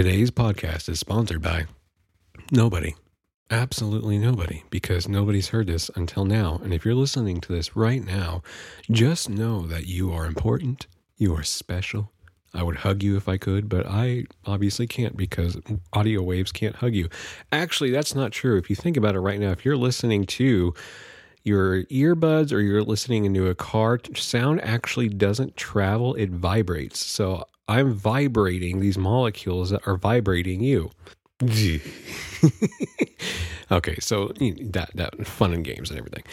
Today's podcast is sponsored by nobody. Absolutely nobody, because nobody's heard this until now. And if you're listening to this right now, just know that you are important, you are special. I would hug you if I could, but I obviously can't because audio waves can't hug you. Actually, that's not true. If you think about it right now, if you're listening to your earbuds or you're listening into a car, sound actually doesn't travel, it vibrates. So I'm vibrating these molecules that are vibrating you. okay, so that that fun and games and everything,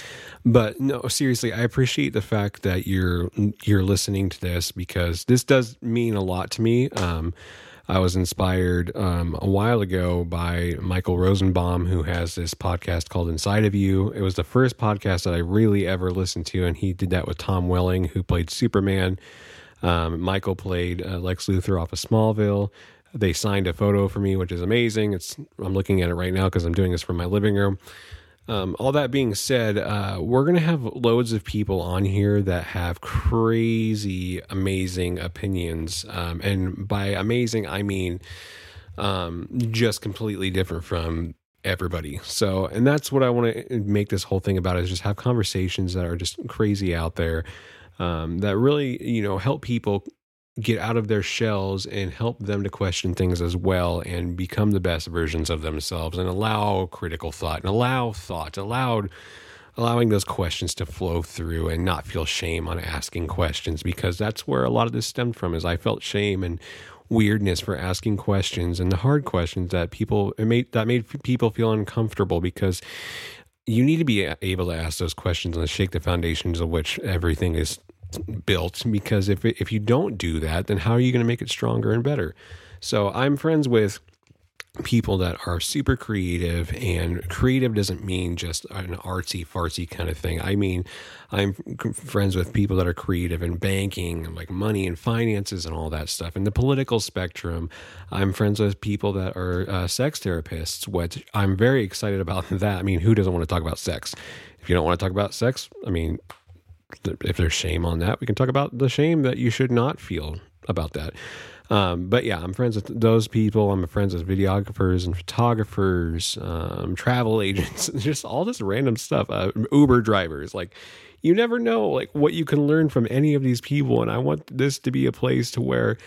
but no, seriously, I appreciate the fact that you're you're listening to this because this does mean a lot to me. Um, I was inspired um, a while ago by Michael Rosenbaum, who has this podcast called Inside of You. It was the first podcast that I really ever listened to, and he did that with Tom Welling, who played Superman. Um, Michael played uh, Lex Luthor off of Smallville. They signed a photo for me, which is amazing. It's I'm looking at it right now because I'm doing this from my living room. Um, all that being said, uh, we're going to have loads of people on here that have crazy, amazing opinions. Um, and by amazing, I mean um, just completely different from everybody. So, and that's what I want to make this whole thing about is just have conversations that are just crazy out there um, that really, you know, help people get out of their shells and help them to question things as well and become the best versions of themselves and allow critical thought and allow thought, allowed allowing those questions to flow through and not feel shame on asking questions because that's where a lot of this stemmed from is I felt shame and weirdness for asking questions and the hard questions that people made that made people feel uncomfortable because you need to be able to ask those questions and shake the foundations of which everything is built because if if you don't do that then how are you going to make it stronger and better? So i'm friends with people that are super creative and creative doesn't mean just an artsy fartsy kind of thing. I mean i'm friends with people that are creative in banking and like money and finances and all that stuff. In the political spectrum i'm friends with people that are uh, sex therapists which i'm very excited about that. I mean who doesn't want to talk about sex? If you don't want to talk about sex i mean if there's shame on that, we can talk about the shame that you should not feel about that. Um, but yeah, I'm friends with those people. I'm friends with videographers and photographers, um, travel agents, just all this random stuff. Uh, Uber drivers, like you never know, like what you can learn from any of these people. And I want this to be a place to where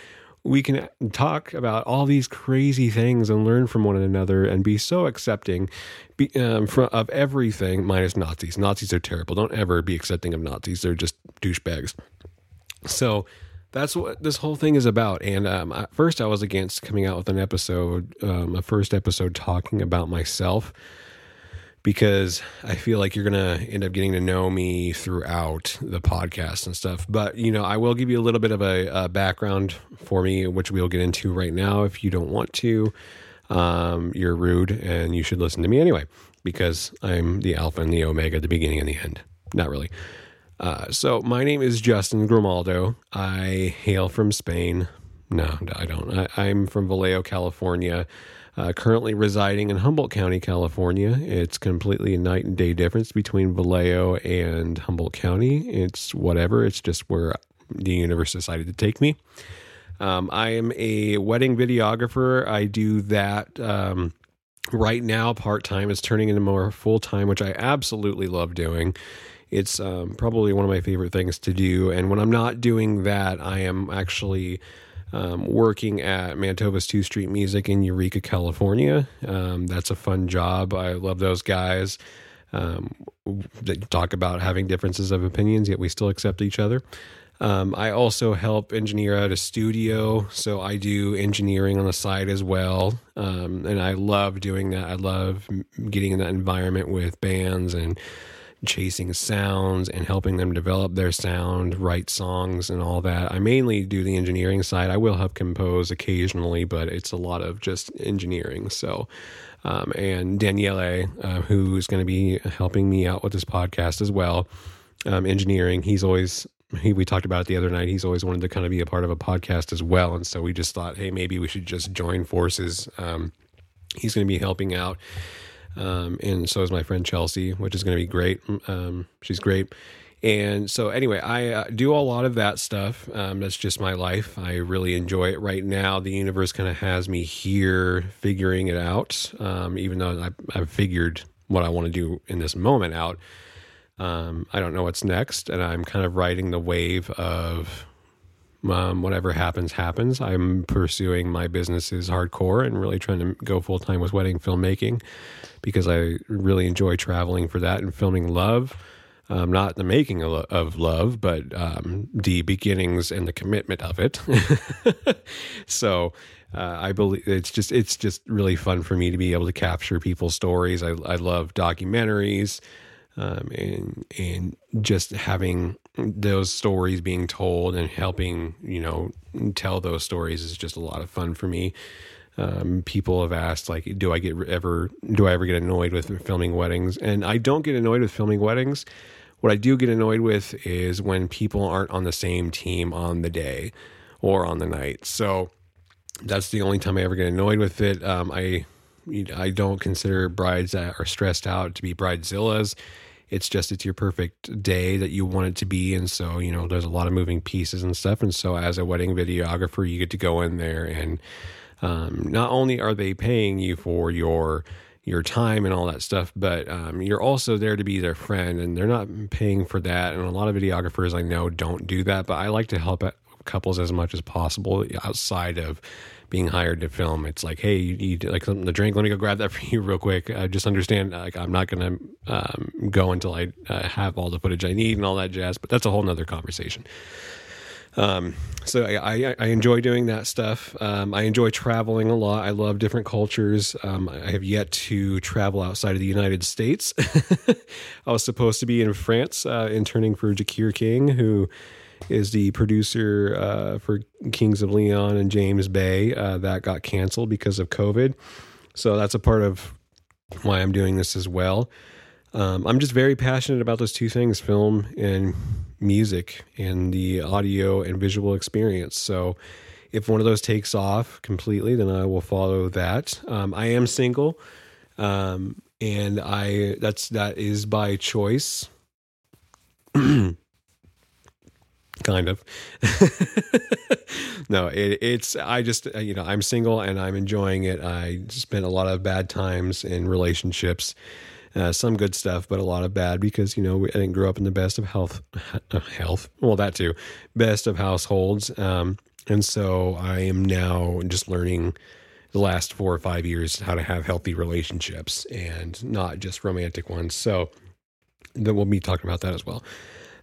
we can talk about all these crazy things and learn from one another and be so accepting be, um, of everything minus Nazis. Nazis are terrible. Don't ever be accepting of Nazis. They're just douchebags. So that's what this whole thing is about. And um, at first, I was against coming out with an episode, um, a first episode talking about myself because I feel like you're going to end up getting to know me throughout the podcast and stuff. But, you know, I will give you a little bit of a, a background for me, which we'll get into right now if you don't want to. Um, you're rude and you should listen to me anyway because I'm the alpha and the omega, the beginning and the end. Not really. Uh, so, my name is Justin Grimaldo. I hail from Spain. No, I don't. I, I'm from Vallejo, California uh, currently residing in Humboldt County, California. It's completely a night and day difference between Vallejo and Humboldt County. It's whatever, it's just where the universe decided to take me. Um, I am a wedding videographer. I do that um, right now part time. It's turning into more full time, which I absolutely love doing. It's um, probably one of my favorite things to do. And when I'm not doing that, I am actually um, working at Mantova's 2 Street Music in Eureka, California. Um, that's a fun job. I love those guys. Um, they talk about having differences of opinions, yet we still accept each other. Um, I also help engineer at a studio, so I do engineering on the side as well, um, and I love doing that. I love getting in that environment with bands and chasing sounds and helping them develop their sound, write songs, and all that. I mainly do the engineering side. I will help compose occasionally, but it's a lot of just engineering. So, um, and Daniele, uh, who's going to be helping me out with this podcast as well, um, engineering. He's always he, we talked about it the other night. He's always wanted to kind of be a part of a podcast as well, and so we just thought, hey, maybe we should just join forces. Um, he's going to be helping out um, and so is my friend Chelsea, which is going to be great. Um, she's great. And so, anyway, I uh, do a lot of that stuff. Um, that's just my life. I really enjoy it right now. The universe kind of has me here figuring it out, um, even though I've, I've, figured what I want to do in this moment out. Um, I don't know what's next, and I'm kind of riding the wave of um, whatever happens, happens. I'm pursuing my businesses hardcore and really trying to go full time with wedding filmmaking because I really enjoy traveling for that and filming love. Um, not the making of, love, but um, the beginnings and the commitment of it. so uh, I believe it's just it's just really fun for me to be able to capture people's stories. I, I love documentaries um, and and just having those stories being told and helping you know tell those stories is just a lot of fun for me. Um, people have asked like, do I get ever do I ever get annoyed with filming weddings? And I don't get annoyed with filming weddings. What I do get annoyed with is when people aren't on the same team on the day or on the night. So that's the only time I ever get annoyed with it. Um, I I don't consider brides that are stressed out to be bridezillas. It's just it's your perfect day that you want it to be, and so you know there's a lot of moving pieces and stuff. And so as a wedding videographer, you get to go in there and um, not only are they paying you for your your time and all that stuff, but um, you're also there to be their friend, and they're not paying for that. And a lot of videographers I know don't do that, but I like to help couples as much as possible outside of being hired to film. It's like, hey, you need like something to drink. Let me go grab that for you real quick. I just understand, like, I'm not going to um, go until I uh, have all the footage I need and all that jazz. But that's a whole nother conversation. Um, so I, I, I, enjoy doing that stuff. Um, I enjoy traveling a lot. I love different cultures. Um, I have yet to travel outside of the United States. I was supposed to be in France, uh, interning for Jacquire King, who is the producer uh, for Kings of Leon and James Bay. Uh, that got canceled because of COVID. So that's a part of why I'm doing this as well. Um, I'm just very passionate about those two things film and music and the audio and visual experience. So if one of those takes off completely, then I will follow that. Um, I am single. Um, and I that's that is by choice. kind of. no, it, it's I just you know I'm single and I'm enjoying it. I spent a lot of bad times in relationships uh, some good stuff, but a lot of bad because you know I didn't grow up in the best of health, health. Well, that too, best of households, um, and so I am now just learning the last four or five years how to have healthy relationships and not just romantic ones. So then we'll be talking about that as well.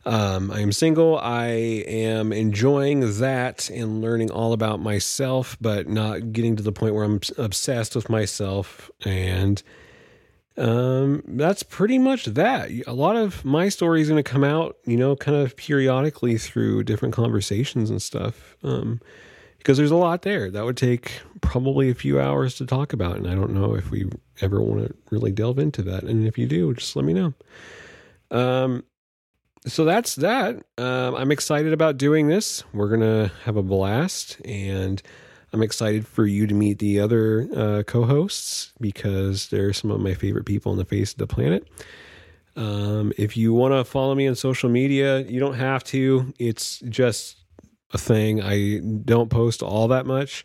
Um, I am single. I am enjoying that and learning all about myself, but not getting to the point where I'm obsessed with myself and um, that's pretty much that. A lot of my story is going to come out, you know, kind of periodically through different conversations and stuff. Um, because there's a lot there that would take probably a few hours to talk about. And I don't know if we ever want to really delve into that. And if you do, just let me know. Um, so that's that. Um, I'm excited about doing this. We're to have a blast and I'm excited for you to meet the other uh, co hosts because they're some of my favorite people on the face of the planet. Um, if you want to follow me on social media, you don't have to. It's just a thing. I don't post all that much.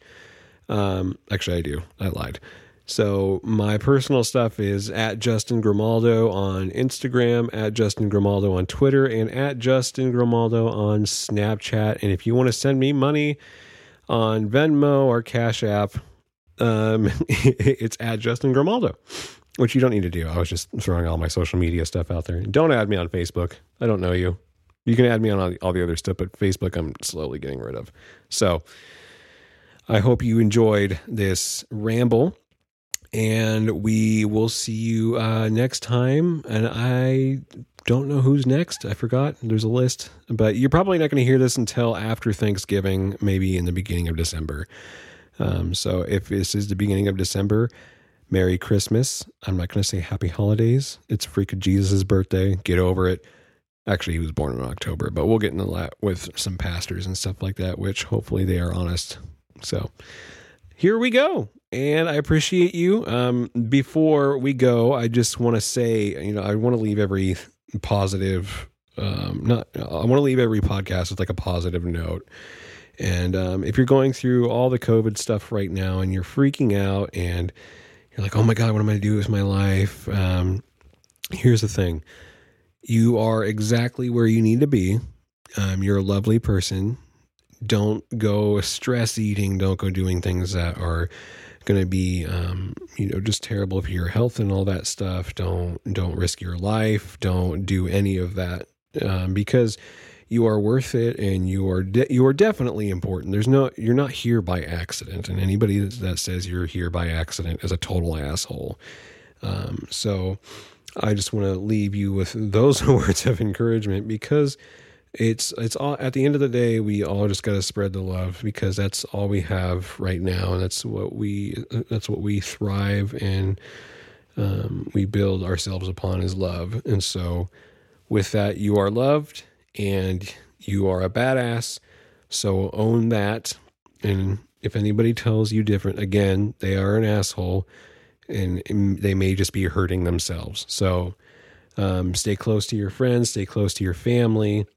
Um, actually, I do. I lied. So my personal stuff is at Justin Grimaldo on Instagram, at Justin Grimaldo on Twitter, and at Justin Grimaldo on Snapchat. And if you want to send me money, on Venmo or Cash App. Um, it's at Justin Grimaldo, which you don't need to do. I was just throwing all my social media stuff out there. Don't add me on Facebook. I don't know you. You can add me on all the, other stuff, but Facebook I'm slowly getting rid of. So I hope you enjoyed this ramble and we will see you uh, next time. And I don't know who's next. I forgot. There's a list, but you're probably not going to hear this until after Thanksgiving, maybe in the beginning of December. Um, so if this is the beginning of December, Merry Christmas. I'm not going to say Happy Holidays. It's freaking Jesus' birthday. Get over it. Actually, he was born in October, but we'll get into that with some pastors and stuff like that, which hopefully they are honest. So here we go. And I appreciate you. Um, before we go, I just want to say, you know, I want to leave every positive um, not. I want to leave every podcast with like a positive note. And um, if you're going through all the COVID stuff right now and you're freaking out and you're like, oh my God, what am I going to do with my life? Um, here's the thing you are exactly where you need to be. Um, you're a lovely person. Don't go stress eating. Don't go doing things that are going to be, um, you know, just terrible for your health and all that stuff. Don't don't risk your life. Don't do any of that um, because you are worth it and you are de- you are definitely important. There's no you're not here by accident, and anybody that says you're here by accident is a total asshole. Um, so I just want to leave you with those words of encouragement because it's it's all at the end of the day we all just got to spread the love because that's all we have right now and that's what we that's what we thrive and um, we build ourselves upon is love. And so with that you are loved and you are a badass. So own that. And if anybody tells you different again they are an asshole and they may just be hurting themselves. So um, stay close to your friends stay close to your family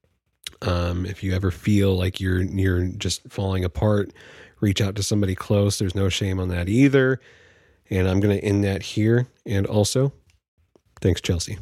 um, if you ever feel like you're you're just falling apart, reach out to somebody close. There's no shame on that either. And I'm going to end that here. And also, thanks, Chelsea.